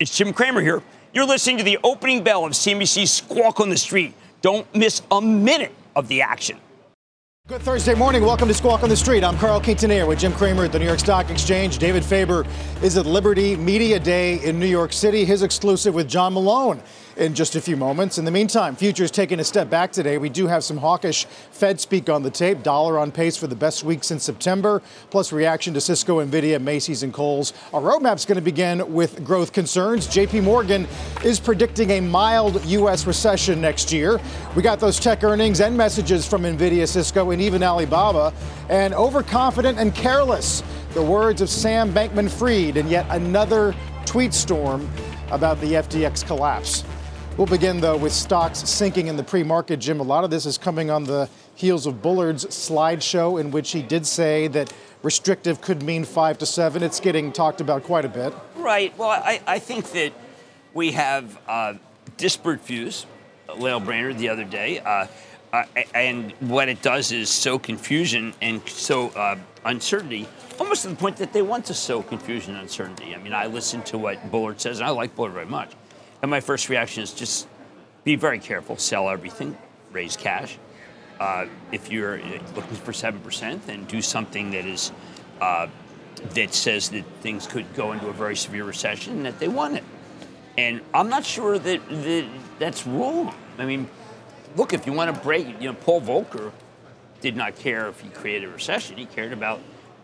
It's Jim Cramer here. You're listening to the opening bell of CNBC's Squawk on the Street. Don't miss a minute of the action. Good Thursday morning. Welcome to Squawk on the Street. I'm Carl Quintanilla with Jim Cramer at the New York Stock Exchange. David Faber is at Liberty Media Day in New York City. His exclusive with John Malone in just a few moments. In the meantime, futures taking a step back today. We do have some hawkish Fed speak on the tape. Dollar on pace for the best week since September, plus reaction to Cisco, Nvidia, Macy's, and Kohl's. Our roadmap's going to begin with growth concerns. JP Morgan is predicting a mild U.S. recession next year. We got those tech earnings and messages from Nvidia, Cisco, and even Alibaba. And overconfident and careless, the words of Sam Bankman Fried in yet another tweet storm about the FTX collapse. We'll begin, though, with stocks sinking in the pre market, Jim. A lot of this is coming on the heels of Bullard's slideshow, in which he did say that restrictive could mean five to seven. It's getting talked about quite a bit. Right. Well, I, I think that we have uh, disparate views. Lael Brainard the other day. Uh, uh, and what it does is sow confusion and sow uh, uncertainty, almost to the point that they want to sow confusion and uncertainty. I mean, I listen to what Bullard says, and I like Bullard very much. And my first reaction is just be very careful, sell everything, raise cash. Uh, if you're looking for 7%, then do something that is uh, that says that things could go into a very severe recession and that they want it. And I'm not sure that, that that's wrong. I mean, look, if you want to break, you know, Paul Volcker did not care if he created a recession. He cared about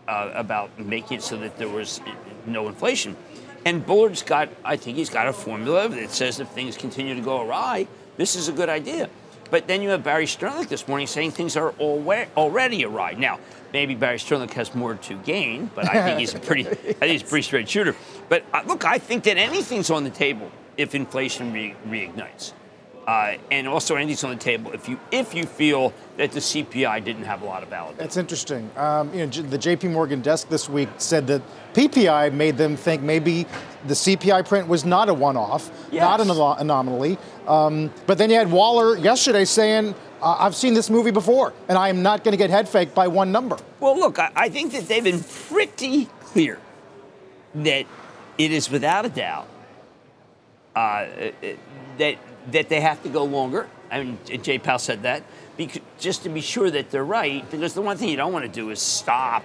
uh, about making it so that there was no inflation. And Bullard's got, I think he's got a formula that says if things continue to go awry, this is a good idea. But then you have Barry Sternlicht this morning saying things are already awry. Now, maybe Barry Sternlicht has more to gain, but I think he's a pretty, I think he's a pretty straight shooter. But uh, look, I think that anything's on the table if inflation re- reignites. Uh, and also anything's on the table if you if you feel that the CPI didn't have a lot of validation. That's interesting. Um, you know, the J.P. Morgan desk this week said that PPI made them think maybe the CPI print was not a one-off, yes. not an anomaly. Um, but then you had Waller yesterday saying. Uh, I've seen this movie before, and I am not going to get head faked by one number. Well, look, I, I think that they've been pretty clear that it is without a doubt uh, that that they have to go longer. I mean, Jay Powell said that because, just to be sure that they're right. Because the one thing you don't want to do is stop,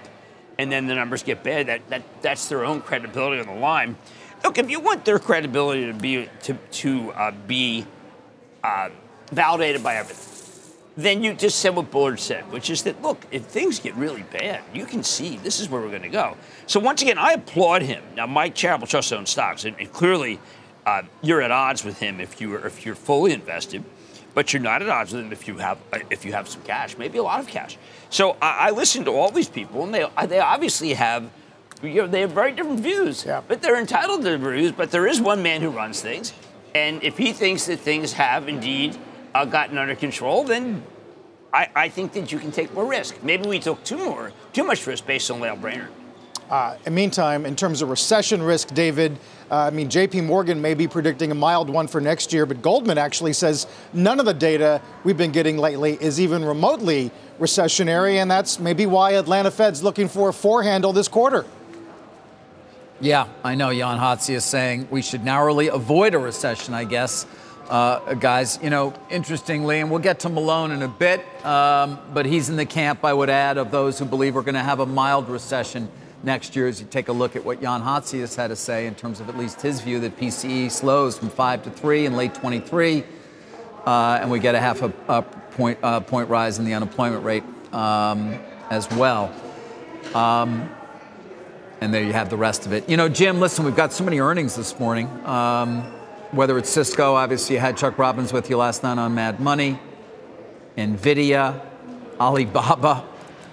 and then the numbers get bad. That that that's their own credibility on the line. Look, if you want their credibility to be to to uh, be uh, validated by everything, then you just said what Bullard said, which is that look, if things get really bad, you can see this is where we're going to go. So once again, I applaud him. Now, Mike Charitable Trust owns stocks, and, and clearly uh, you're at odds with him if you are, if you're fully invested, but you're not at odds with him if you have uh, if you have some cash, maybe a lot of cash. So I, I listen to all these people, and they they obviously have. You know, they have very different views, yeah. but they're entitled to their views. But there is one man who runs things, and if he thinks that things have indeed uh, gotten under control, then I, I, think that you can take more risk. Maybe we took too more, too much risk based on Lael Brainard. Uh, in the meantime, in terms of recession risk, David, uh, I mean, JP Morgan may be predicting a mild one for next year, but Goldman actually says none of the data we've been getting lately is even remotely recessionary, and that's maybe why Atlanta Fed's looking for a four handle this quarter. Yeah, I know Jan Hatzius is saying we should narrowly avoid a recession, I guess. Uh, guys, you know, interestingly, and we'll get to Malone in a bit, um, but he's in the camp, I would add, of those who believe we're going to have a mild recession next year as you take a look at what Jan Hatzius had to say in terms of at least his view that PCE slows from 5 to 3 in late 23, uh, and we get a half a, a point, uh, point rise in the unemployment rate um, as well. Um, and there you have the rest of it. You know, Jim, listen, we've got so many earnings this morning. Um, whether it's Cisco, obviously you had Chuck Robbins with you last night on Mad Money, NVIDIA, Alibaba,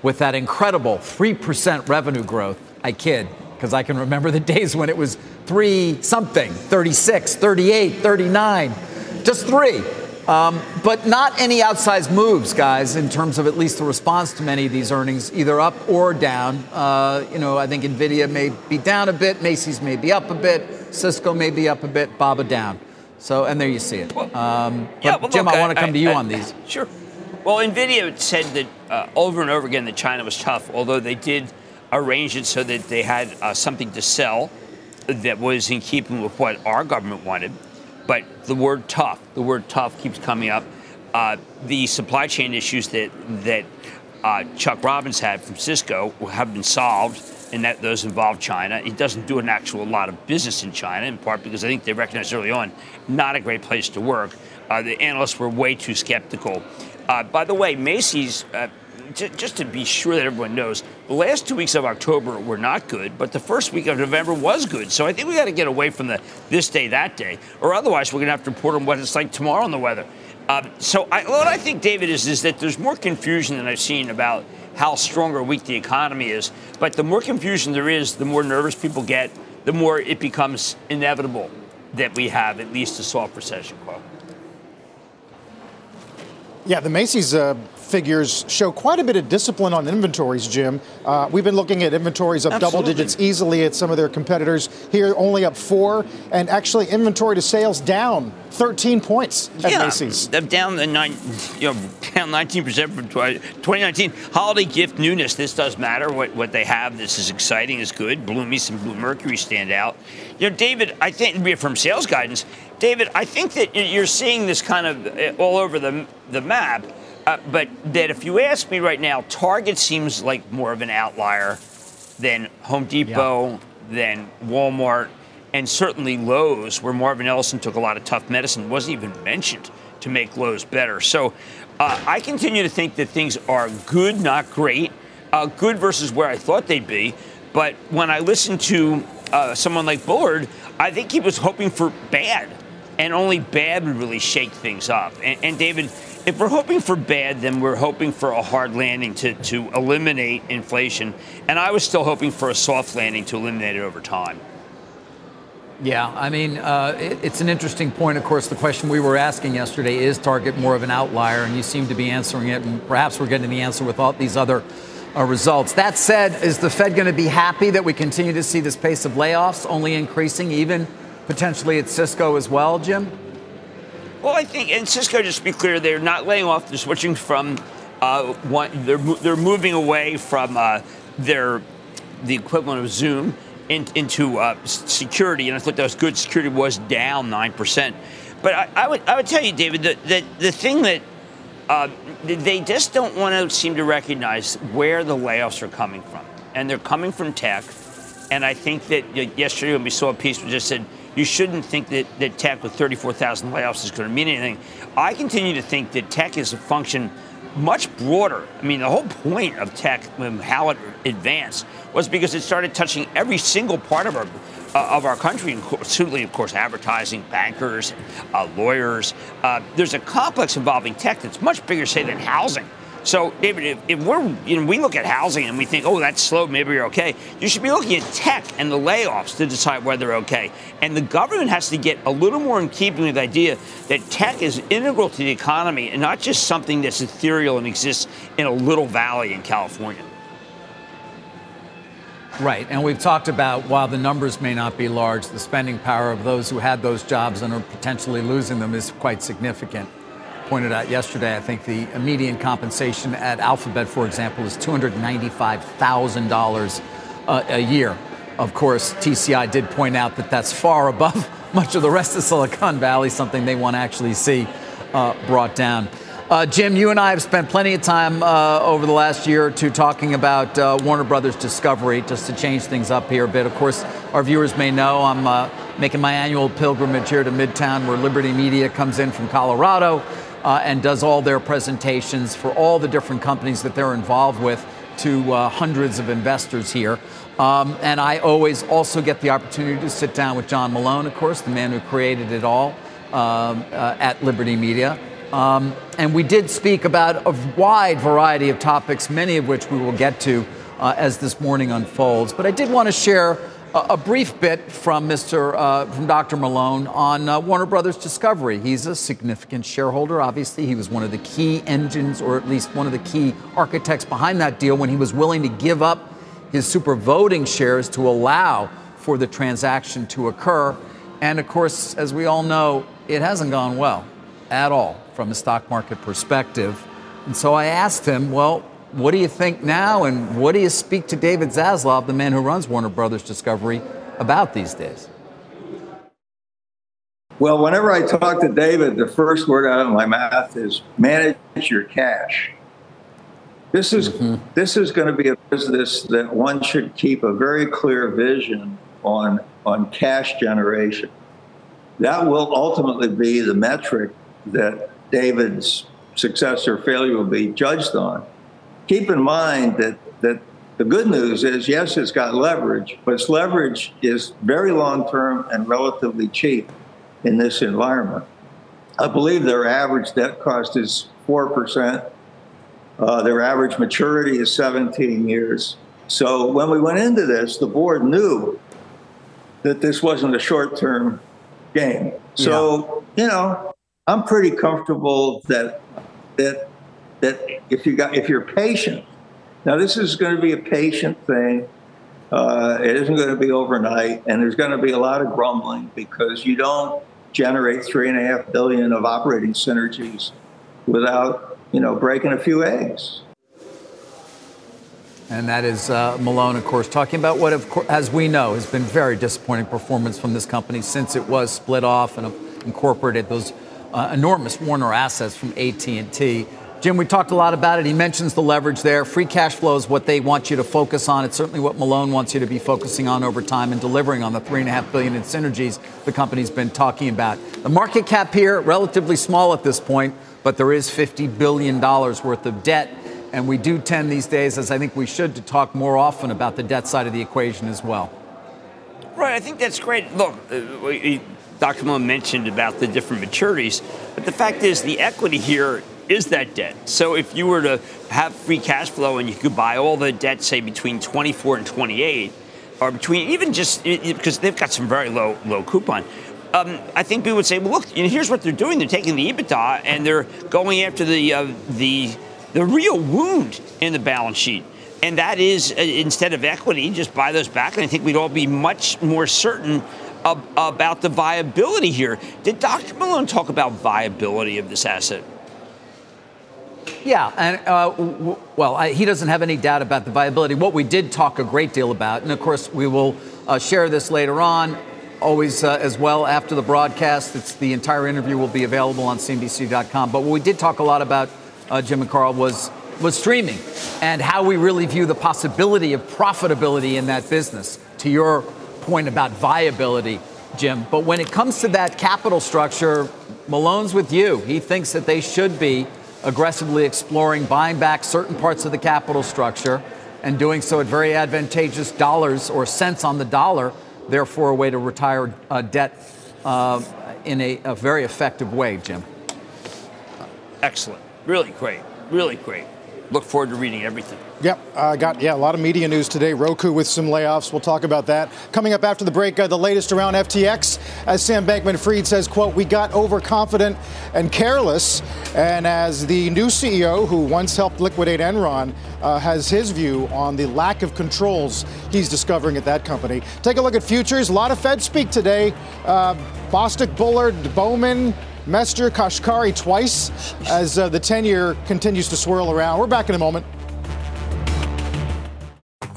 with that incredible 3% revenue growth. I kid. because I can remember the days when it was three something, 36, 38, 39, just three. Um, but not any outsized moves, guys, in terms of at least the response to many of these earnings, either up or down. Uh, you know, I think Nvidia may be down a bit, Macy's may be up a bit, Cisco may be up a bit, Baba down. So, and there you see it. Um, yeah, well, Jim, look, I, want to come I, to you I, on these. Sure. Well, Nvidia said that uh, over and over again that China was tough, although they did arrange it so that they had uh, something to sell that was in keeping with what our government wanted. But the word tough, the word tough keeps coming up. Uh, the supply chain issues that that uh, Chuck Robbins had from Cisco have been solved, and that those involve China. He doesn't do an actual lot of business in China, in part because I think they recognized early on not a great place to work. Uh, the analysts were way too skeptical. Uh, by the way, Macy's uh, just to be sure that everyone knows, the last two weeks of October were not good, but the first week of November was good. So I think we got to get away from the this day, that day, or otherwise we're going to have to report on what it's like tomorrow on the weather. Um, so I, what I think, David, is is that there's more confusion than I've seen about how strong or weak the economy is. But the more confusion there is, the more nervous people get, the more it becomes inevitable that we have at least a soft recession. Quote. Yeah, the Macy's uh, figures show quite a bit of discipline on inventories, Jim. Uh, we've been looking at inventories up Absolutely. double digits easily at some of their competitors. Here, only up four, and actually inventory to sales down 13 points at yeah, Macy's. Down the nine, you know, down 19 percent from 2019. Holiday gift newness. This does matter. What what they have. This is exciting. Is good. Bloomies and Bluemercury stand out. You know, David. I think from sales guidance, David. I think that you're seeing this kind of uh, all over the the map. Uh, but that if you ask me right now, Target seems like more of an outlier than Home Depot, yeah. than Walmart, and certainly Lowe's, where Marvin Ellison took a lot of tough medicine, wasn't even mentioned to make Lowe's better. So uh, I continue to think that things are good, not great. Uh, good versus where I thought they'd be. But when I listen to uh, someone like Bullard, I think he was hoping for bad, and only bad would really shake things up. And, and David, if we're hoping for bad, then we're hoping for a hard landing to, to eliminate inflation. And I was still hoping for a soft landing to eliminate it over time. Yeah, I mean, uh, it, it's an interesting point. Of course, the question we were asking yesterday is Target more of an outlier? And you seem to be answering it. And perhaps we're getting the answer with all these other uh, results. That said, is the Fed going to be happy that we continue to see this pace of layoffs only increasing, even potentially at Cisco as well, Jim? Well, I think, and Cisco, just to be clear, they're not laying off. They're switching from uh, one. They're they're moving away from uh, their the equivalent of Zoom in, into uh, security, and I thought that was good. Security was down nine percent, but I, I, would I would tell you, David, that the, the thing that uh, they just don't want to seem to recognize where the layoffs are coming from, and they're coming from tech. And I think that yesterday when we saw a piece that just said you shouldn't think that, that tech with 34,000 layoffs is going to mean anything. I continue to think that tech is a function much broader. I mean, the whole point of tech, how it advanced, was because it started touching every single part of our uh, of our country, including, of course, advertising, bankers, uh, lawyers. Uh, there's a complex involving tech that's much bigger, say, than housing. So, David, if, if, we're, you know, we look at housing and we think, oh, that's slow, maybe you're okay. You should be looking at tech and the layoffs to decide whether okay. And the government has to get a little more in keeping with the idea that tech is integral to the economy and not just something that's ethereal and exists in a little valley in California. Right. And we've talked about while the numbers may not be large, the spending power of those who had those jobs and are potentially losing them is quite significant pointed out yesterday, I think the median compensation at Alphabet, for example, is $295,000 uh, a year. Of course, TCI did point out that that's far above much of the rest of Silicon Valley, something they want to actually see uh, brought down. Uh, Jim, you and I have spent plenty of time uh, over the last year or two talking about uh, Warner Brothers Discovery, just to change things up here a bit. Of course, our viewers may know I'm uh, making my annual pilgrimage here to Midtown, where Liberty Media comes in from Colorado uh, and does all their presentations for all the different companies that they're involved with to uh, hundreds of investors here. Um, and I always also get the opportunity to sit down with John Malone, of course, the man who created it all um, uh, at Liberty Media. Um, and we did speak about a wide variety of topics, many of which we will get to uh, as this morning unfolds. But I did want to share a, brief bit from Mr. Uh, from Dr. Malone on uh, Warner Brothers Discovery. He's a significant shareholder. Obviously, he was one of the key engines, or at least one of the key architects behind that deal when he was willing to give up his super voting shares to allow for the transaction to occur. And of course, as we all know, it hasn't gone well at all from a stock market perspective. And so I asked him, well, what do you think now? And what do you speak to David Zaslav, the man who runs Warner Brothers Discovery, about these days? Well, whenever I talk to David, the first word out of my mouth is manage your cash. This is mm-hmm. this is going to be a business that one should keep a very clear vision on on cash generation. That will ultimately be the metric that David's success or failure will be judged on. Keep in mind that that the good news is yes, it's got leverage, but its leverage is very long term and relatively cheap in this environment. I believe their average debt cost is four percent. Uh, their average maturity is 17 years. So when we went into this, the board knew that this wasn't a short term game. So, yeah. you know, I'm pretty comfortable that that that if you got if you're patient, now this is going to be a patient thing. Uh, it isn't going to be overnight, and there's going to be a lot of grumbling because you don't generate three and a half billion of operating synergies without you know breaking a few eggs. And that is uh, Malone, of course, talking about what, of course, as we know, has been very disappointing performance from this company since it was split off and incorporated those uh, enormous Warner assets from AT&T. Jim, we talked a lot about it. He mentions the leverage there. Free cash flow is what they want you to focus on. It's certainly what Malone wants you to be focusing on over time and delivering on the three and a half billion in synergies the company's been talking about. The market cap here relatively small at this point, but there is 50 billion dollars worth of debt and we do tend these days, as I think we should, to talk more often about the debt side of the equation as well. Right, I think that's great. Look, uh, Dr. Malone mentioned about the different maturities, but the fact is the equity here is that debt. So if you were to have free cash flow and you could buy all the debt, say between 24 and 28, or between even just because they've got some very low low coupon. Um, I think we would say, well, look, you know, here's what they're doing. They're taking the EBITDA and they're going after the uh, the the real wound in the balance sheet. And that is, uh, instead of equity, just buy those back. And I think we'd all be much more certain of, about the viability here. Did Dr. Malone talk about viability of this asset? Yeah, and uh, w- well, I, he doesn't have any doubt about the viability. What we did talk a great deal about, and of course, we will uh, share this later on, always uh, as well after the broadcast. It's the entire interview will be available on CNBC.com. But what we did talk a lot about uh, Jim and Carl, was was streaming and how we really view the possibility of profitability in that business. To your point about viability, Jim. But when it comes to that capital structure, Malone's with you. He thinks that they should be aggressively exploring buying back certain parts of the capital structure and doing so at very advantageous dollars or cents on the dollar, therefore, a way to retire uh, debt uh, in a, a very effective way, Jim. Excellent. Really great. Really great. Look forward to reading everything. Yep, I uh, got yeah a lot of media news today. Roku with some layoffs. We'll talk about that coming up after the break. Uh, the latest around FTX, as Sam Bankman-Fried says, "quote We got overconfident and careless." And as the new CEO, who once helped liquidate Enron, uh, has his view on the lack of controls he's discovering at that company. Take a look at futures. A lot of Fed speak today. Uh, Bostic, Bullard, Bowman, Mester Kashkari twice as uh, the 10 year continues to swirl around. We're back in a moment.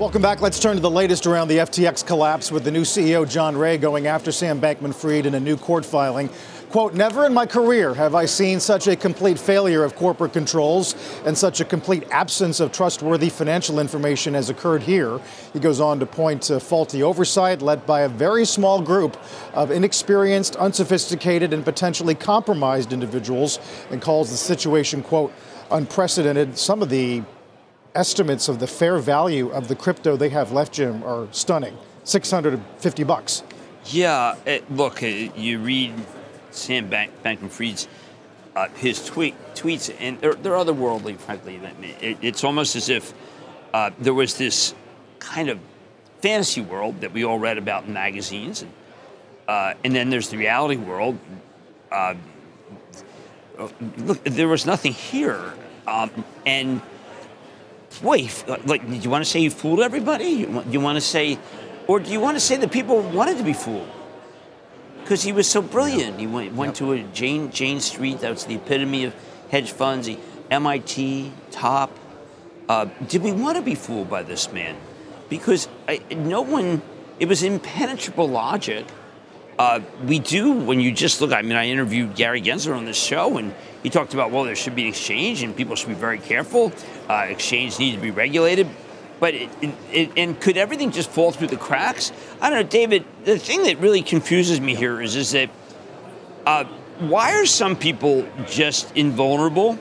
Welcome back. Let's turn to the latest around the FTX collapse with the new CEO, John Ray, going after Sam Bankman Fried in a new court filing. Quote, never in my career have I seen such a complete failure of corporate controls and such a complete absence of trustworthy financial information as occurred here. He goes on to point to faulty oversight led by a very small group of inexperienced, unsophisticated, and potentially compromised individuals and calls the situation, quote, unprecedented. Some of the estimates of the fair value of the crypto they have left, Jim, are stunning. 650 bucks. Yeah, it, look, uh, you read Sam Bank, Bankman-Fried's uh, his tweet, tweets, and they're, they're otherworldly, frankly. It, it's almost as if uh, there was this kind of fantasy world that we all read about in magazines, and, uh, and then there's the reality world. Uh, look, there was nothing here, um, and boy, like, do you want to say you fooled everybody? Do you want to say, or do you want to say that people wanted to be fooled? Because he was so brilliant. He went, went to a Jane Jane Street. That was the epitome of hedge funds. He, MIT top. Uh, did we want to be fooled by this man? Because I, no one. It was impenetrable logic. Uh, we do when you just look. I mean, I interviewed Gary Gensler on this show, and he talked about well, there should be an exchange, and people should be very careful. Uh, exchange need to be regulated, but it, it, and could everything just fall through the cracks? I don't know, David. The thing that really confuses me here is is that uh, why are some people just invulnerable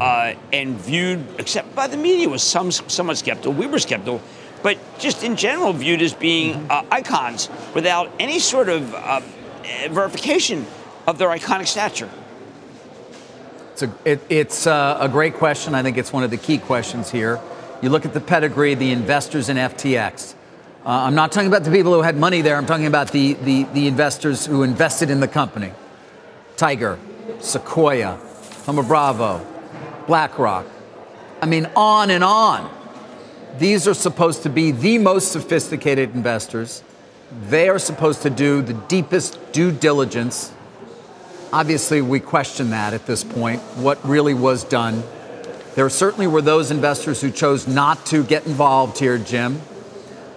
uh, and viewed, except by the media, was some somewhat skeptical. We were skeptical but just in general viewed as being uh, icons without any sort of uh, verification of their iconic stature? It's, a, it, it's uh, a great question. I think it's one of the key questions here. You look at the pedigree, the investors in FTX. Uh, I'm not talking about the people who had money there. I'm talking about the, the, the investors who invested in the company. Tiger, Sequoia, Thoma Bravo, BlackRock. I mean, on and on. These are supposed to be the most sophisticated investors. They are supposed to do the deepest due diligence. Obviously, we question that at this point, what really was done. There certainly were those investors who chose not to get involved here, Jim.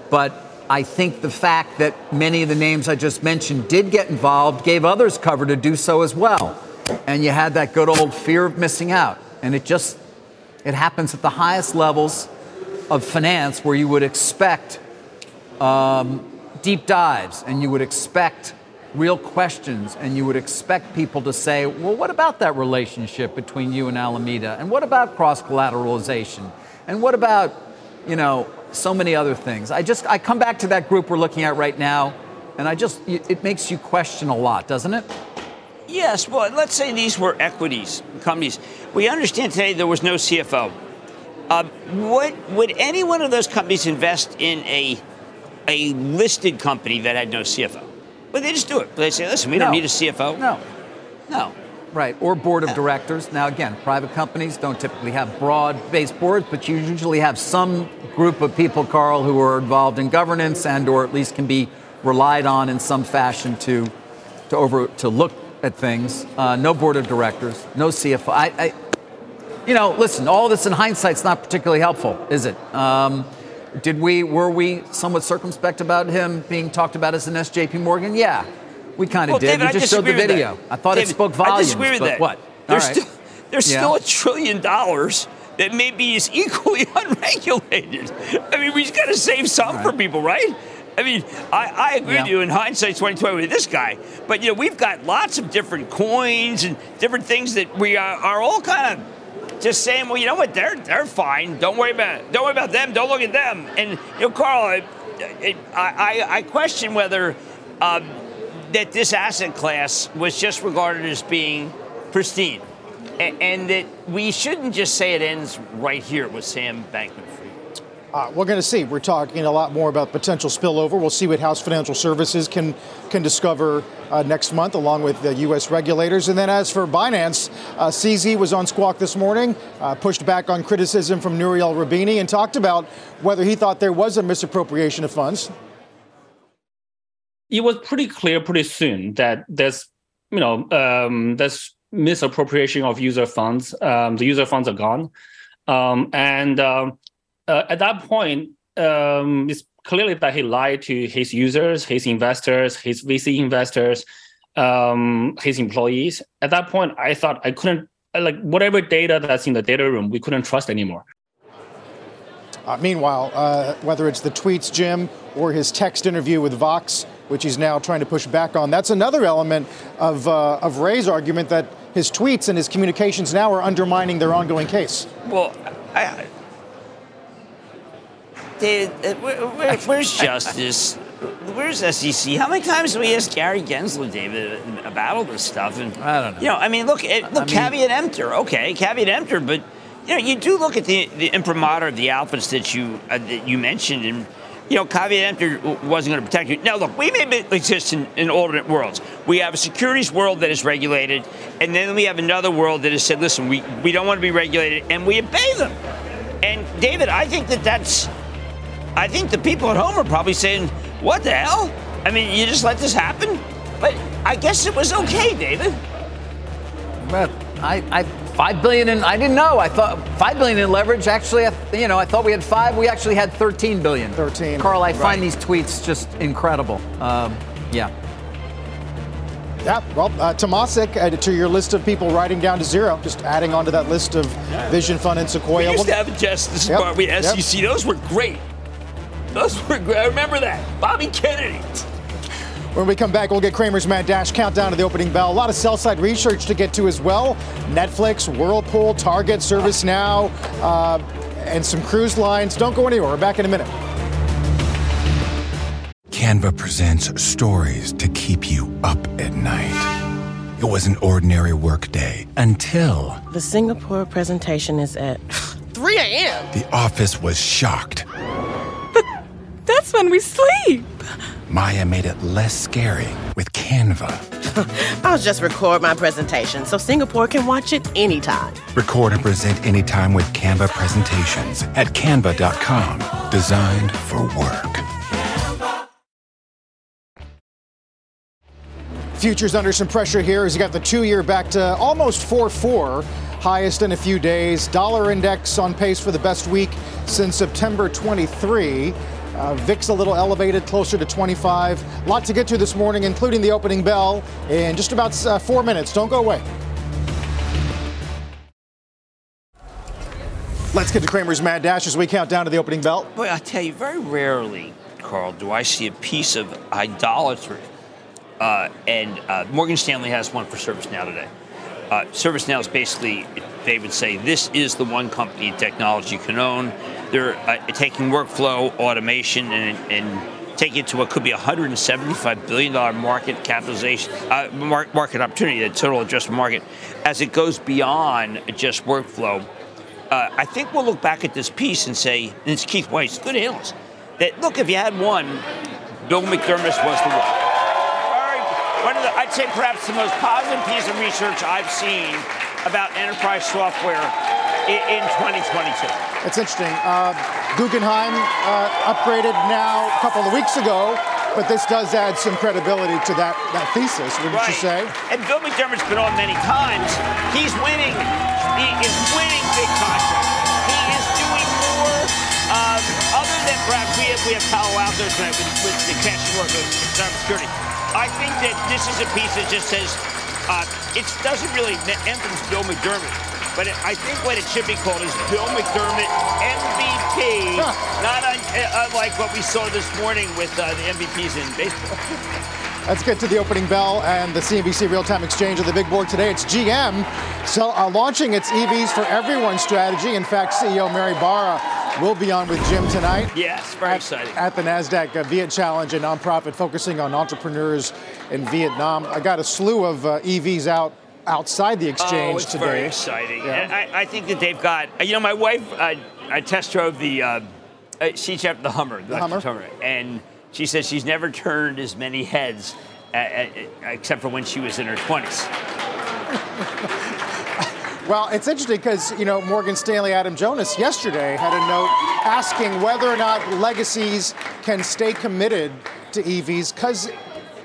But I think the fact that many of the names I just mentioned did get involved gave others cover to do so as well. And you had that good old fear of missing out. And it just, it happens at the highest levels of finance where you would expect um, deep dives and you would expect real questions and you would expect people to say, well, what about that relationship between you and Alameda? And what about cross collateralization? And what about, you know, so many other things? I just, I come back to that group we're looking at right now and I just, it makes you question a lot, doesn't it? Yes. Well, let's say these were equities companies. We understand today there was no CFO. Uh, would, would any one of those companies invest in a, a listed company that had no CFO? But they just do it. They say, listen, we no. don't need a CFO. No. No. Right, or board of no. directors. Now, again, private companies don't typically have broad based boards, but you usually have some group of people, Carl, who are involved in governance and or at least can be relied on in some fashion to, to, over, to look at things. Uh, no board of directors, no CFO. I, I, you know, listen, all this in hindsight's not particularly helpful, is it? Um, did we were we somewhat circumspect about him being talked about as an SJP Morgan? Yeah, we kind of well, did. David, we just showed the video. I thought David, it spoke volumes. I disagree with that. What? There's, right. still, there's yeah. still a trillion dollars that maybe is equally unregulated. I mean, we've got to save some right. for people, right? I mean, I, I agree yeah. with you in hindsight 2020 with this guy, but you know we've got lots of different coins and different things that we are, are all kind of just saying, well, you know what, they're they're fine. Don't worry about it. Don't worry about them. Don't look at them. And you know, Carl, it, it, I, I question whether um, that this asset class was just regarded as being pristine, and, that we shouldn't just say it ends right here with Sam Bankman-Fried. Uh, we're going to see. We're talking a lot more about potential spillover. We'll see what House Financial Services can can discover uh, next month, along with the U.S. regulators. And then, as for Binance, uh, CZ was on Squawk this morning, uh, pushed back on criticism from Nouriel Roubini, and talked about whether he thought there was a misappropriation of funds. It was pretty clear pretty soon that there's, you know, um, there's misappropriation of user funds. Um, the user funds are gone, um, and um, uh, at that point, um, it's clearly that he lied to his users, his investors, his VC investors, um, his employees. At that point, I thought I couldn't like whatever data that's in the data room, we couldn't trust anymore. Uh, meanwhile, uh, whether it's the tweets, Jim, or his text interview with Vox, which he's now trying to push back on, that's another element of, uh, of Ray's argument that his tweets and his communications now are undermining their ongoing case. Well, I, David, uh, where, where, where's justice? Where's SEC? How many times have we asked Gary Gensler, David, about all this stuff? And I don't know. You know, I mean, look, it, look, I mean, caveat emptor, okay, caveat emptor, but you know, you do look at the the imprimatur of the outfits that you uh, that you mentioned, and you know, caveat emptor wasn't going to protect you. Now, look, we may exist in, in alternate worlds. We have a securities world that is regulated, and then we have another world that has said, listen, we, we don't want to be regulated, and we obey them. And David, I think that that's I think the people at home are probably saying, what the hell? I mean, you just let this happen? But I guess it was okay, David. But I, I five billion in I didn't know. I thought five billion in leverage. Actually, you know, I thought we had five. We actually had thirteen billion. Thirteen. Carl, I right. find these tweets just incredible. Um, yeah. Yeah, well, uh, Temasek, uh, to your list of people writing down to zero, just adding onto that list of Vision Fund and Sequoia. We used to have a Justice yep, Department, SEC. Yep. Those were great. Those were great. Remember that. Bobby Kennedy. When we come back, we'll get Cramer's Mad Dash countdown to the opening bell. A lot of sell side research to get to as well. Netflix, Whirlpool, Target, ServiceNow, uh, and some cruise lines. Don't go anywhere. We're back in a minute. Canva presents stories to keep you up at night. It was an ordinary workday until. The Singapore presentation is at 3 a.m. The office was shocked that's when we sleep. Maya made it less scary with Canva. I'll just record my presentation so Singapore can watch it anytime. Record and present anytime with Canva presentations at canva.com. Designed for work. Futures under some pressure here as you got the two year back to almost 4 4, highest in a few days. Dollar index on pace for the best week since September 23. Uh, VIX a little elevated, closer to 25. Lot to get to this morning, including the opening bell in just about uh, four minutes. Don't go away. Let's get to Cramer's Mad Dash as we count down to the opening bell. Boy, I tell you, very rarely, Carl, do I see a piece of idolatry. Uh, and uh, Morgan Stanley has one for ServiceNow today. Uh, ServiceNow is basically, they would say, this is the one company technology can own they're uh, taking workflow automation and, and taking it to what could be a $175 billion market capitalization, uh, market opportunity, the total addressable market, as it goes beyond just workflow. Uh, I think we'll look back at this piece and say, and it's Keith Weiss, good analyst, that look, if you had one, Bill McDermott was the one. One the, I'd say perhaps the most positive piece of research I've seen about enterprise software in, in 2022. It's interesting. Uh, Guggenheim uh, upgraded now a couple of weeks ago, but this does add some credibility to that, that thesis, wouldn't right. you say? And Bill McDermott's been on many times. He's winning. He is winning big contracts. He is doing more. Um, other than perhaps we have, we have Palo Alto tonight with, with the cash work of cybersecurity. I think that this is a piece that just says uh, it doesn't really emphasize Bill McDermott but I think what it should be called is Bill McDermott MVP, not un- uh, unlike what we saw this morning with uh, the MVPs in baseball. Let's get to the opening bell and the CNBC real-time exchange of the big board today. It's GM so, uh, launching its EVs for everyone strategy. In fact, CEO Mary Barra will be on with Jim tonight. Yes, very at, exciting. At the NASDAQ uh, Viet Challenge, a nonprofit focusing on entrepreneurs in Vietnam. I got a slew of uh, EVs out outside the exchange oh, it's today. Very exciting. Yeah. I, I, think that they've got. You know, my wife. Uh, I test drove the uh, Uh, she checked the Hummer, the Hummer. Hummer, and she says she's never turned as many heads, uh, except for when she was in her 20s. Well, it's interesting because, you know, Morgan Stanley Adam Jonas yesterday had a note asking whether or not legacies can stay committed to EVs because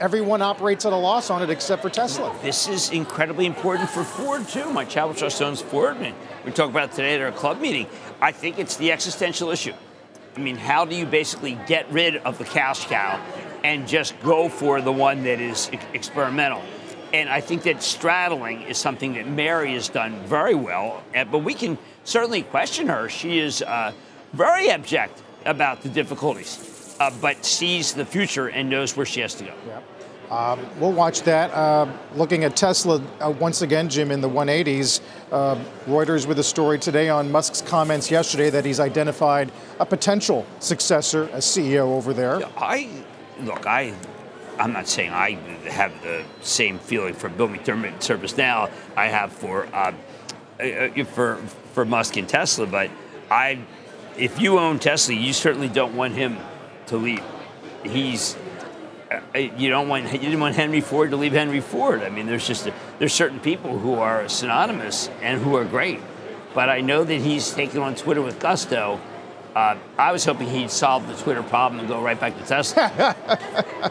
everyone operates at a loss on it except for Tesla. This is incredibly important for Ford, too. My travel trust owns Ford, and we talked about it today at our club meeting. I think it's the existential issue. I mean, how do you basically get rid of the cash cow and just go for the one that is e- experimental? And I think that straddling is something that Mary has done very well, but we can certainly question her. She is uh, very abject about the difficulties, uh, but sees the future and knows where she has to go. Um, we'll watch that. Uh, looking at Tesla uh, once again, Jim, in the 180s. Uh, Reuters with a story today on Musk's comments yesterday that he's identified a potential successor as CEO over there. I look, I, I'm not saying I have the same feeling for Bill McDermott ServiceNow I have for uh, uh, for for Musk and Tesla, but I, if you own Tesla, you certainly don't want him to leave. He's uh, you don't want you didn't want Henry Ford to leave Henry Ford. I mean, there's just there's certain people who are synonymous and who are great, but I know that he's taken on Twitter with gusto. Uh, I was hoping he'd solve the Twitter problem and go right back to Tesla.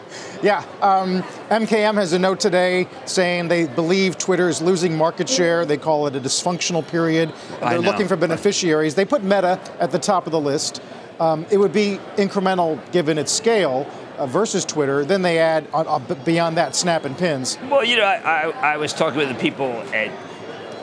Yeah, um, MKM has a note today saying they believe Twitter is losing market share. They call it a dysfunctional period. They're looking for beneficiaries. They put Meta at the top of the list. Um, it would be incremental given its scale versus Twitter. Then they add on, uh, beyond that Snap and Pins. Well, you know, I, I, I was talking with the people at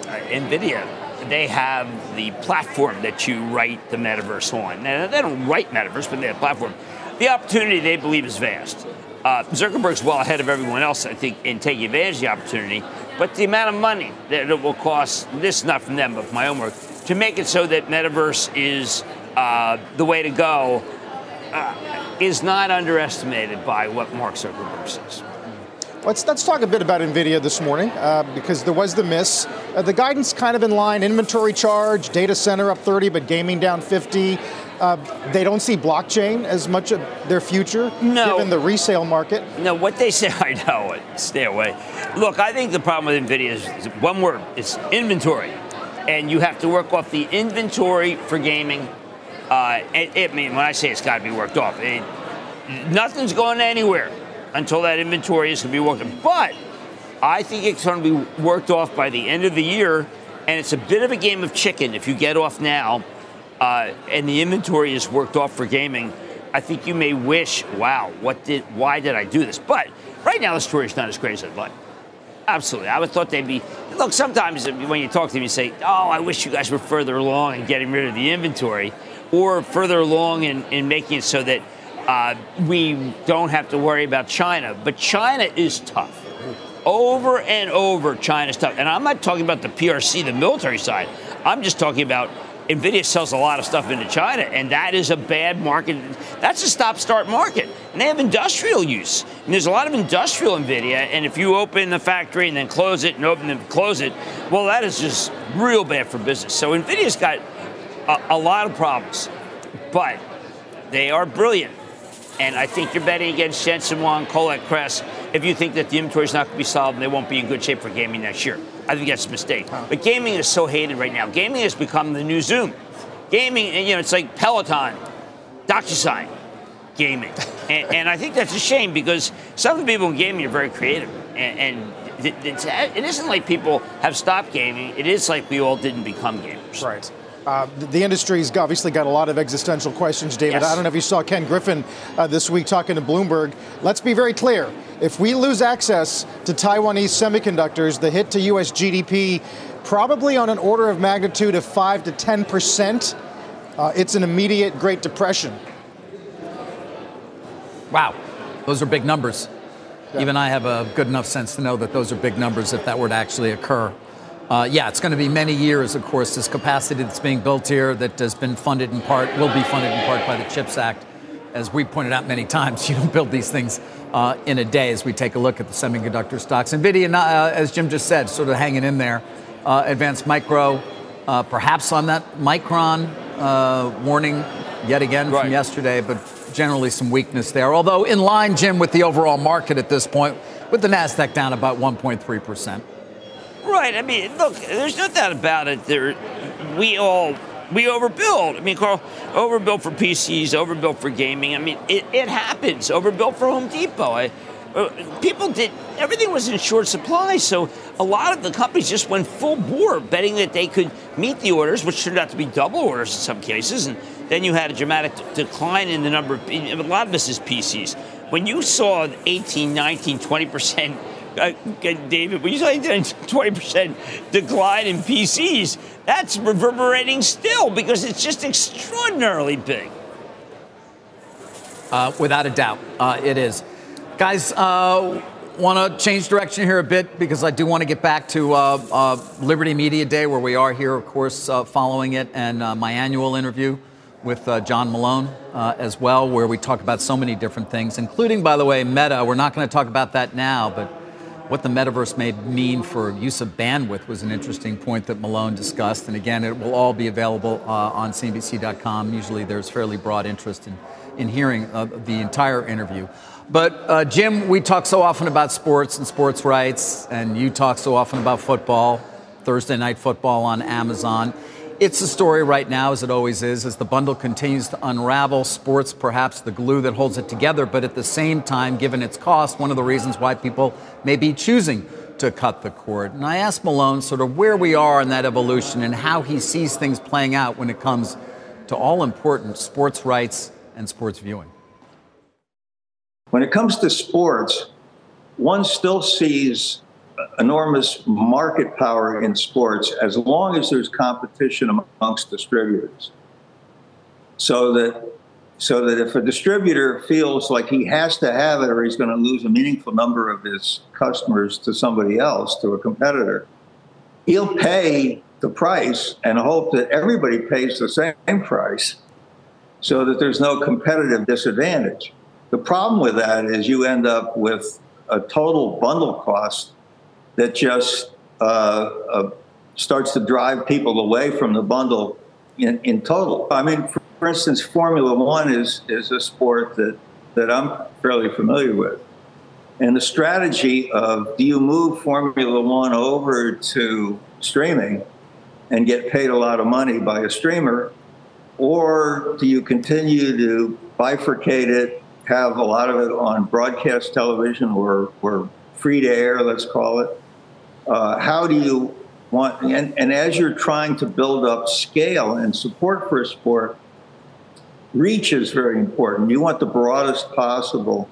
uh, NVIDIA. They have the platform that you write the metaverse on. Now, they don't write metaverse, but they have a platform. The opportunity they believe is vast. Uh, Zuckerberg's well ahead of everyone else, I think, in taking advantage of the opportunity. But the amount of money that it will cost, this not from them, but from my own work, to make it so that metaverse is uh, the way to go uh, is not underestimated by what Mark Zuckerberg says. Let's, let's talk a bit about NVIDIA this morning uh, because there was the miss. Uh, the guidance kind of in line inventory charge, data center up 30, but gaming down 50. Uh, they don't see blockchain as much of their future No. given the resale market. No, what they say, I know it. Stay away. Look, I think the problem with NVIDIA is, is one word it's inventory. And you have to work off the inventory for gaming. Uh, it, it- I mean, when I say it's got to be worked off, it, nothing's going anywhere until that inventory is going to be worked off. But I think it's going to be worked off by the end of the year. And it's a bit of a game of chicken if you get off now uh, and the inventory is worked off for gaming. I think you may wish, wow, what did, why did I do this? But right now the story is not as great as I'd like. Absolutely, I would thought they'd be. Look, sometimes when you talk to them, you say, "Oh, I wish you guys were further along in getting rid of the inventory, or further along in, in making it so that uh, we don't have to worry about China." But China is tough. Over and over, China's tough. And I'm not talking about the PRC, the military side. I'm just talking about NVIDIA sells a lot of stuff into China, and that is a bad market. That's a stop start market. And they have industrial use. And there's a lot of industrial NVIDIA, and if you open the factory and then close it and open and close it, well, that is just real bad for business. So NVIDIA's got a, a lot of problems, but they are brilliant. And I think you're betting against Jensen Huang, Colette Kress, if you think that the inventory is not going to be solved and they won't be in good shape for gaming next year. I think that's a mistake. But gaming is so hated right now. Gaming has become the new Zoom. Gaming, you know, it's like Peloton, DocuSign, gaming. and, and I think that's a shame because some of the people in gaming are very creative. And, and it isn't like people have stopped gaming, it is like we all didn't become gamers. Right. Uh, the- industry's obviously got a lot of existential questions, David. Yes. I don't know if you saw Ken Griffin uh, this week talking to Bloomberg. Let's be very clear. If we lose access to Taiwanese semiconductors, the hit to U.S. GDP probably on an order of magnitude of 5 to 10 percent. Uh, it's an immediate Great Depression. Wow, those are big numbers. Even I have a good enough sense to know that those are big numbers if that were to actually occur. Uh, yeah, it's going to be many years, of course. This capacity that's being built here that has been funded in part, will be funded in part by the CHIPS Act. As we pointed out many times, you don't build these things uh, in a day as we take a look at the semiconductor stocks. NVIDIA, uh, as Jim just said, sort of hanging in there. Uh, Advanced Micro, uh, perhaps on that Micron uh, warning yet again right. from yesterday, but generally some weakness there. Although in line, Jim, with the overall market at this point, with the Nasdaq down about 1.3 percent. Right. I mean, look, there's no doubt about it. There, we all we overbuild. I mean, Carl, overbuilt for PCs, overbuilt for gaming. I mean, it, it happens. Overbuilt for Home Depot. I, uh, people did everything was in short supply, so a lot of the companies just went full bore, betting that they could meet the orders, which turned out to be double orders in some cases, and then you had a dramatic decline in the number of a lot of this is PCs. When you saw 18, 19, 20 percent uh, David, when you say 20% decline in PCs, that's reverberating still because it's just extraordinarily big. Uh, without a doubt, uh, it is. Guys, uh, want to change direction here a bit because I do want to get back to uh, uh, Liberty Media Day, where we are here, of course, following it, and my annual interview with uh, John Malone uh, as well, where we talk about so many different things, including, by the way, Meta. We're not going to talk about that now, but what the metaverse may mean for use of bandwidth was an interesting point that Malone discussed. And again, it will all be available uh, on CNBC.com. Usually there's fairly broad interest in, in hearing uh, the entire interview. But uh, Jim, we talk so often about sports and sports rights, and you talk so often about football, Thursday night football on Amazon. It's a story right now, as it always is, as the bundle continues to unravel. Sports, perhaps the glue that holds it together, but at the same time, given its cost, one of the reasons why people may be choosing to cut the cord. And I asked Malone sort of where we are in that evolution and how he sees things playing out when it comes to all important sports rights and sports viewing. When it comes to sports, one still sees enormous market power in sports as long as there's competition amongst distributors. So that so that if a distributor feels like he has to have it or he's going to lose a meaningful number of his customers to somebody else, to a competitor, he'll pay the price and hope that everybody pays the same price so that there's no competitive disadvantage. The problem with that is you end up with a total bundle cost that just uh, uh, starts to drive people away from the bundle in, in total. I mean, for, for instance, Formula One is, is a sport that, that I'm fairly familiar with. And the strategy of do you move Formula One over to streaming and get paid a lot of money by a streamer, or do you continue to bifurcate it, have a lot of it on broadcast television or, or free to air, let's call it, uh, how do you want, and, and as you're trying to build up scale and support for a sport, reach is very important. You want the broadest possible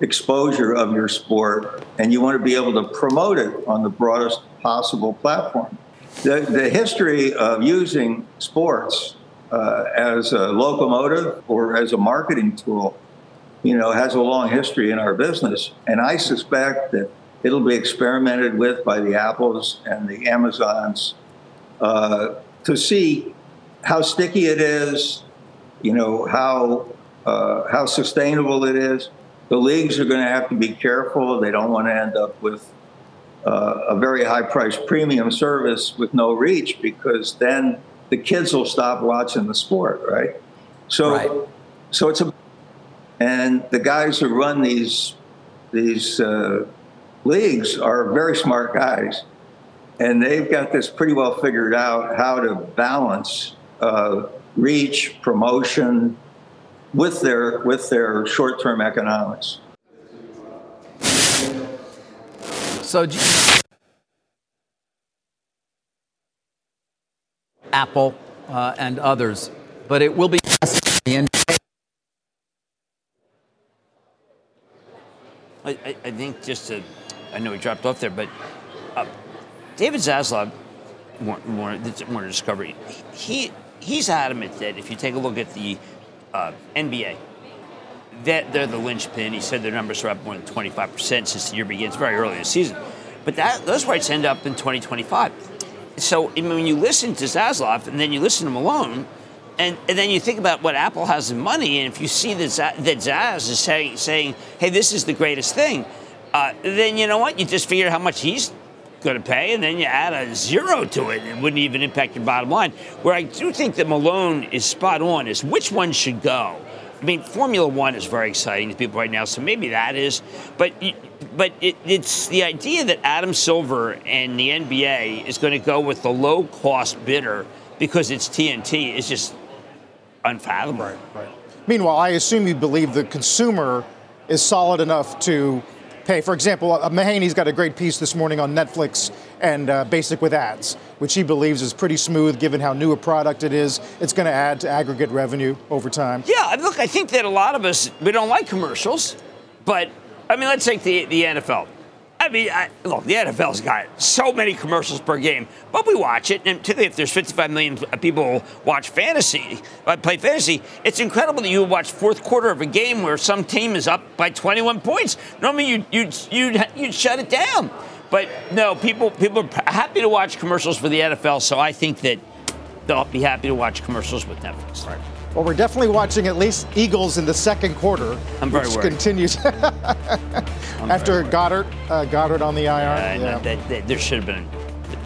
exposure of your sport, and you want to be able to promote it on the broadest possible platform. The, the history of using sports uh, as a locomotive or as a marketing tool, you know, has a long history in our business, and I suspect that It'll be experimented with by the Apples and the Amazons uh, to see how sticky it is, you know, how, uh, how sustainable it is. The leagues are going to have to be careful. They don't want to end up with uh, a very high priced premium service with no reach because then the kids will stop watching the sport, right? So, right. so it's a, and the guys who run these, these, uh, leagues are very smart guys, and they've got this pretty well figured out how to balance uh, reach, promotion with their with their short-term economics. So. Apple uh, and others, but it will be the I, I, think just to I know he dropped off there, but uh, David Zaslav, Warner, Warner Discovery, he he's adamant that if you take a look at the uh, NBA, that they're the linchpin. He said their numbers are up more than 25% since the year begins, very early in the season. But that, those rights end up in 2025. So when you listen to Zaslav and then you listen to Malone, and, and, then you think about what Apple has in money, and if you see that, that Zaz is saying, saying, hey, this is the greatest thing, uh, then you know what? You just figure how much he's going to pay, and then you add a zero to it, and it wouldn't even impact your bottom line. Where I do think that Malone is spot on is which one should go. I mean, Formula One is very exciting to people right now, so maybe that is. But but it, it's the idea that Adam Silver and the NBA is going to go with the low cost bidder because it's TNT is just unfathomable. Right, right. Meanwhile, I assume you believe the consumer is solid enough to pay. For example, uh, Mahaney's got a great piece this morning on Netflix and uh, Basic with Ads, which he believes is pretty smooth given how new a product it is. It's going to add to aggregate revenue over time. Yeah, look, I think that a lot of us, we don't like commercials, but I mean, let's take the, the NFL. I mean, I, look, the NFL's got so many commercials per game, but we watch it, and if there's 55 million people watch fantasy, uh, play fantasy, it's incredible that you watch fourth quarter of a game where some team is up by 21 points. Normally, you'd you'd you'd, you'd shut it down, but no, people people are happy to watch commercials for the NFL, so I think that they'll be happy to watch commercials with Netflix. Right. Well, we're definitely watching at least Eagles in the second quarter, I'm very which worried. continues after Goedert uh, Goedert on the IR. Yeah. that, that, there should have been.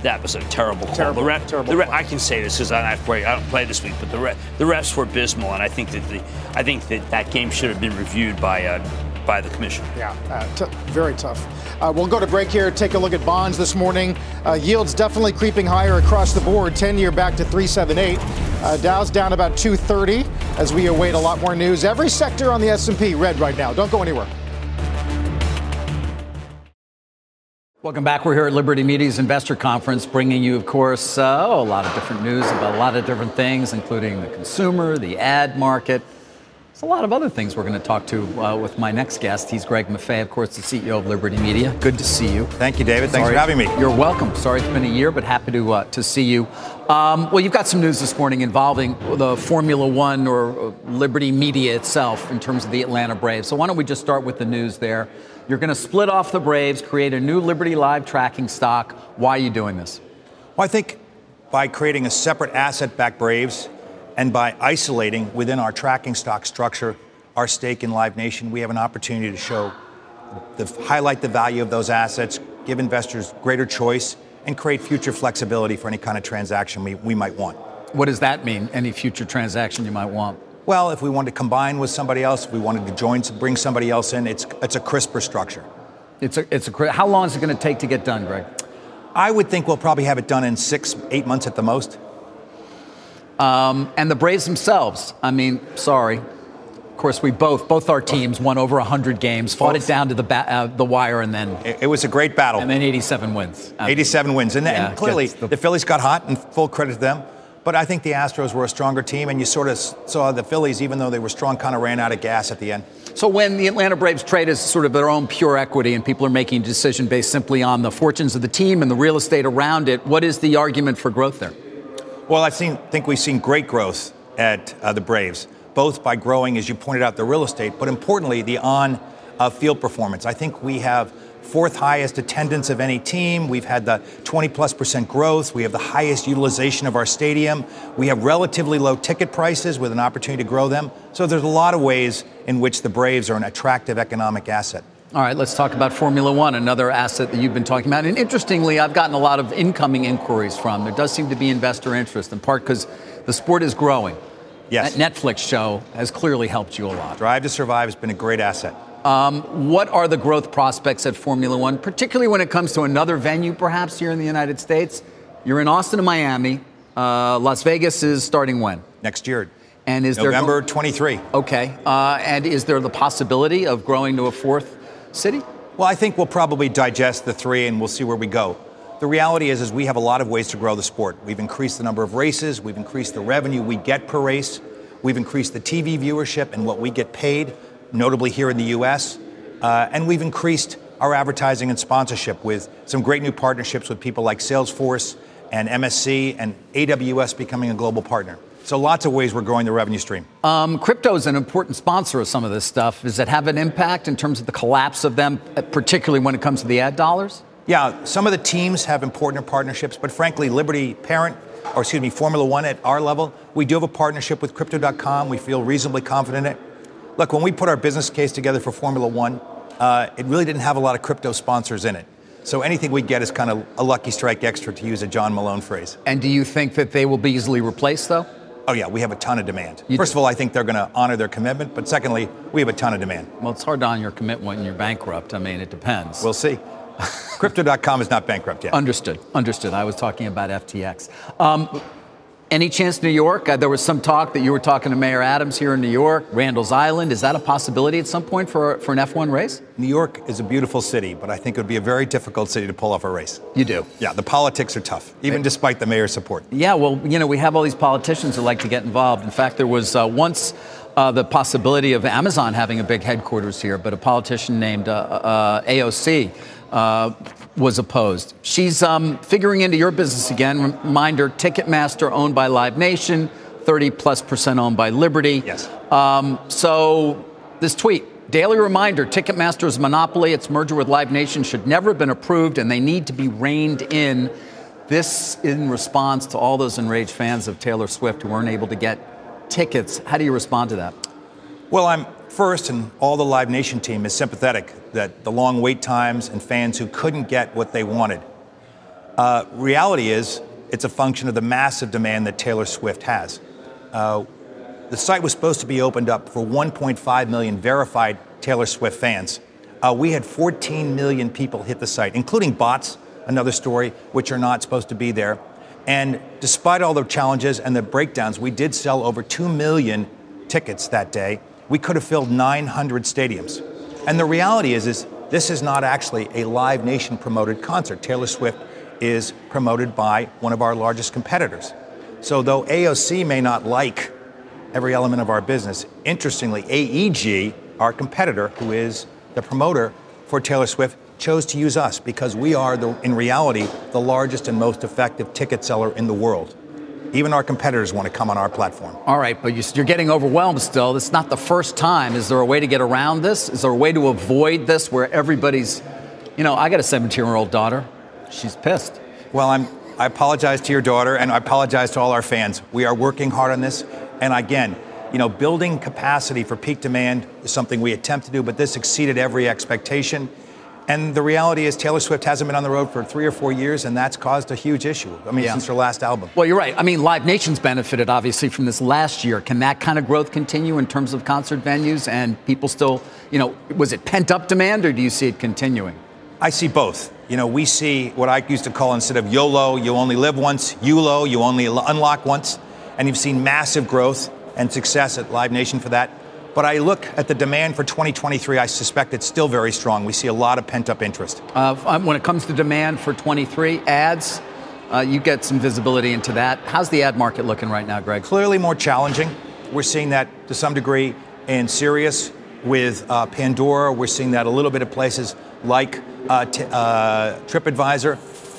That was a terrible. Terrible, the ref, terrible the ref. I can say this because I, I don't play this week, but the ref, the refs were abysmal, and I think that the I think that that game should have been reviewed by uh, by the commission. Yeah, uh, t- very tough. Uh, we'll go to break here. Take a look at bonds this morning. Uh, yields definitely creeping higher across the board. 10-year back to 378. Uh, Dow's down about 230 as we await a lot more news. Every sector on the S&P red right now. Don't go anywhere. Welcome back. We're here at Liberty Media's investor conference, bringing you, of course, uh, a lot of different news about a lot of different things, including the consumer, the ad market. There's a lot of other things we're going to talk to uh, with my next guest. He's Greg Maffei, of course, the CEO of Liberty Media. Good to see you. Thank you, David. Thanks Sorry- for having me. You're welcome. Sorry it's been a year, but happy to uh, to see you. Um, well, you've got some news this morning involving the Formula One or uh, Liberty Media itself in terms of the Atlanta Braves. So why don't we just start with the news there? You're going to split off the Braves, create a new Liberty Live tracking stock. Why are you doing this? Well, I think by creating a separate asset backed Braves and by isolating within our tracking stock structure our stake in Live Nation, we have an opportunity to show, the, highlight the value of those assets, give investors greater choice, and create future flexibility for any kind of transaction we, we might want. What does that mean? Any future transaction you might want? Well, if we wanted to combine with somebody else, if we wanted to join, bring somebody else in, it's, it's a crisper structure. It's a, it's a, how long is it going to take to get done, Greg? I would think we'll probably have it done in six, eight months at the most. Um, and the Braves themselves. I mean, sorry. Of course, we both, both our teams won over 100 games, fought Both. it down to the, ba- uh, the wire, and then It, it was a great battle. and then 87 wins. I mean, 87 wins. And, Yeah, and clearly, the- the, Phillies got hot, and full credit to them. But I think the Astros were a stronger team, and you sort of saw the Phillies, even though they were strong, kind of ran out of gas at the end. So when the Atlanta Braves trade is sort of their own pure equity, and people are making a decision based simply on the fortunes of the team and the real estate around it, what is the argument for growth there? Well, I think we've seen great growth at uh, the Braves, both by growing, as you pointed out, the real estate, but importantly, the on uh, field performance. I think we have fourth highest attendance of any team. We've had the 20 plus percent growth. We have the highest utilization of our stadium. We have relatively low ticket prices with an opportunity to grow them. So there's a lot of ways in which the Braves are an attractive economic asset. All right, let's talk about Formula One, another asset that you've been talking about. And interestingly, I've gotten a lot of incoming inquiries from. There does seem to be investor interest, in part because the sport is growing. Yes. That Netflix show has clearly helped you a lot. Drive to Survive has been a great asset. Um, what are the growth prospects at Formula One, particularly when it comes to another venue, perhaps here in the United States? You're in Austin and Miami. Uh, Las Vegas is starting when? Next year, And is November there 23. okay? Uh, and is there the possibility of growing to a fourth city? Well, I think we'll probably digest the three and we'll see where we go. The reality is, is we have a lot of ways to grow the sport. We've increased the number of races, we've increased the revenue we get per race, we've increased the TV viewership and what we get paid, notably here in the U.S., uh, and we've increased our advertising and sponsorship with some great new partnerships with people like Salesforce and MSC and AWS becoming a global partner. So lots of ways we're growing the revenue stream. Um, crypto is an important sponsor of some of this stuff. Does it have an impact in terms of the collapse of them, uh, particularly when it comes to the ad dollars? Yeah, some of the teams have important partnerships, but frankly, Liberty Parent, or excuse me, Formula One at our level, we do have a partnership with Crypto.com. We feel reasonably confident in it. Look, when we put our business case together for Formula One, uh, it really didn't have a lot of crypto sponsors in it. So anything we get is kind of a lucky strike extra, to use a John Malone phrase. And do you think that they will be easily replaced, though? Oh, yeah, we have a ton of demand. You First do. of all, I think they're going to honor their commitment, but secondly, we have a ton of demand. Well, it's hard to honor your commitment when you're bankrupt. I mean, it depends. We'll see. Crypto.com is not bankrupt yet. Understood. Understood. I was talking about FTX. Um, any chance New York? Uh, there was some talk that you were talking to Mayor Adams here in New York, Randall's Island. Is that a possibility at some point for, for an F1 race? New York is a beautiful city, but I think it would be a very difficult city to pull off a race. You do? Yeah, the politics are tough, even despite the mayor's support. Yeah, well, you know, we have all these politicians who like to get involved. In fact, there was uh, once uh, the possibility of Amazon having a big headquarters here, but a politician named uh, uh, AOC uh, was opposed. She's um, figuring into your business again. Reminder Ticketmaster owned by Live Nation, 30 plus percent owned by Liberty. Yes. Um, so, this tweet daily reminder Ticketmaster's monopoly, its merger with Live Nation should never have been approved, and they need to be reined in. This in response to all those enraged fans of Taylor Swift who weren't able to get tickets. How do you respond to that? Well, I'm first, and all the Live Nation team is sympathetic that the long wait times and fans who couldn't get what they wanted. Uh, reality is, it's a function of the massive demand that Taylor Swift has. Uh, the site was supposed to be opened up for 1.5 million verified Taylor Swift fans. Uh, we had 14 million people hit the site, including bots, another story, which are not supposed to be there. And despite all the challenges and the breakdowns, we did sell over 2 million tickets that day. We could have filled 900 stadiums. And the reality is, is this is not actually a Live Nation promoted concert. Taylor Swift is promoted by one of our largest competitors. So though AOC may not like every element of our business, interestingly, AEG, our competitor, who is the promoter for Taylor Swift, chose to use us because we are, the, in reality, the largest and most effective ticket seller in the world. Even our competitors want to come on our platform. All right, but you- you're getting overwhelmed still. This is not the first time. Is there a way to get around this? Is there a way to avoid this where everybody's, you know, I got a 17 year old daughter. She's pissed. Well, I'm, I apologize to your daughter and I apologize to all our fans. We are working hard on this. And again, you know, building capacity for peak demand is something we attempt to do, but this exceeded every expectation. And the reality is, Taylor Swift hasn't been on the road for three or four years, and that's caused a huge issue. I mean, Yeah. since her last album. Well, you're right. I mean, Live Nation's benefited obviously from this last year. Can that kind of growth continue in terms of concert venues and people still, you know, was it pent up demand or do you see it continuing? I see both. You know, we see what I used to call instead of YOLO, you only live once, YOLO, you only unlock once. And you've seen massive growth and success at Live Nation for that. But I look at the demand for 2023, I suspect it's still very strong. We see a lot of pent up interest. Uh, um, when it comes to demand for 23 ads, uh, you get some visibility into that. How's the ad market looking right now, Greg? Clearly more challenging. We're seeing that to some degree in Sirius with uh, Pandora. We're seeing that a little bit of places like uh, t- uh, TripAdvisor.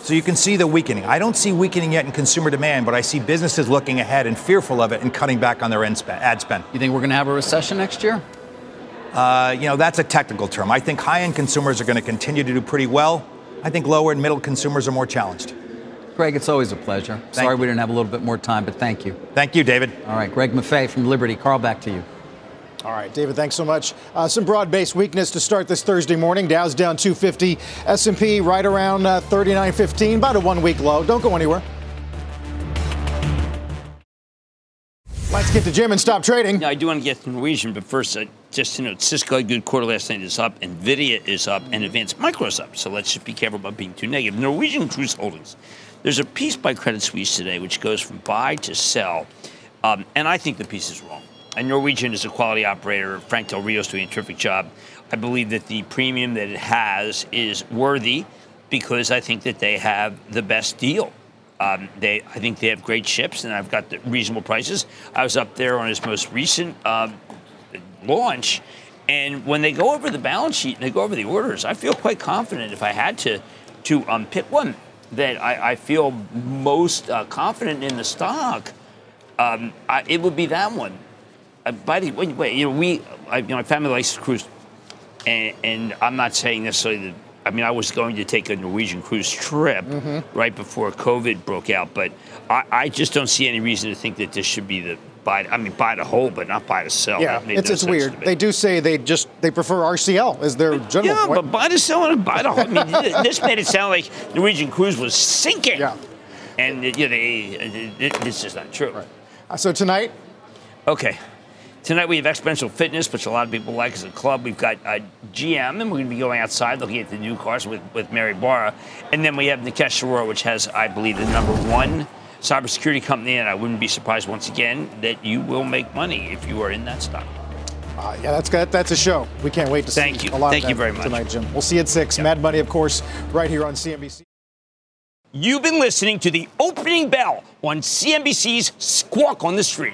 So you can see the weakening. I don't see weakening yet in consumer demand, but I see businesses looking ahead and fearful of it and cutting back on their ad spend. You think we're going to have a recession next year? Uh, you know, that's a technical term. I think high end consumers are going to continue to do pretty well. I think lower and middle consumers are more challenged. Greg, it's always a pleasure. Sorry we didn't have a little bit more time, but thank you. Thank you, David. All right, Greg Maffei from Liberty. Carl, back to you. All right, David, thanks so much. Uh, some broad-based weakness to start this Thursday morning. Dow's down 250, S&P right around uh, 39.15, about a one-week low. Don't go anywhere. Let's get to Jim and stop trading. Now, I do want to get to Norwegian, but first, uh, just to note, Cisco had a good quarter last night is up, Nvidia is up, and Advanced Micro is up. So let's just be careful about being too negative. Norwegian Cruise Holdings. There's a piece by Credit Suisse today which goes from buy to sell, um, and I think the piece is wrong. And Norwegian is a quality operator. Frank Del Rio's doing a terrific job. I believe that the premium that it has is worthy because I think that they have the best deal. Um, they, I think they have great ships, and I've got the reasonable prices. I was up there on his most recent um, launch, and when they go over the balance sheet and they go over the orders, I feel quite confident. If I had to to um, pick one that I, I feel most uh, confident in the stock, um, I, it would be that one. Uh, by the way, you know, we, I, you know, my family likes to cruise, and, and I'm not saying necessarily that I mean, I was going to take a Norwegian cruise trip Mm-hmm. right before COVID broke out, but I, I just don't see any reason to think that this should be the buy. I mean, buy the whole, but not buy the sell. Yeah, it's, no it's weird. They do say they just they prefer RCL as their general Yeah, point. but buy the sell and buy the whole. I mean, this made it sound like Norwegian cruise was sinking. Yeah. And you know, they, uh, this is not true. Uh, so tonight, Okay. Tonight we have Xponential Fitness, which a lot of people like as a club. We've got uh, GM, and we're going to be going outside looking at the new cars with, with Mary Barra. And then we have Nikesh Arora, which has, I believe, the number one cybersecurity company. And I wouldn't be surprised once again that you will make money if you are in that stock. uh, yeah, that's got, that's a show. We can't wait to Thank see you. a lot Thank of you very much. tonight, Jim. We'll see you at six. Mad Money, of course, right here on CNBC. You've been listening to the opening bell on CNBC's Squawk on the Street.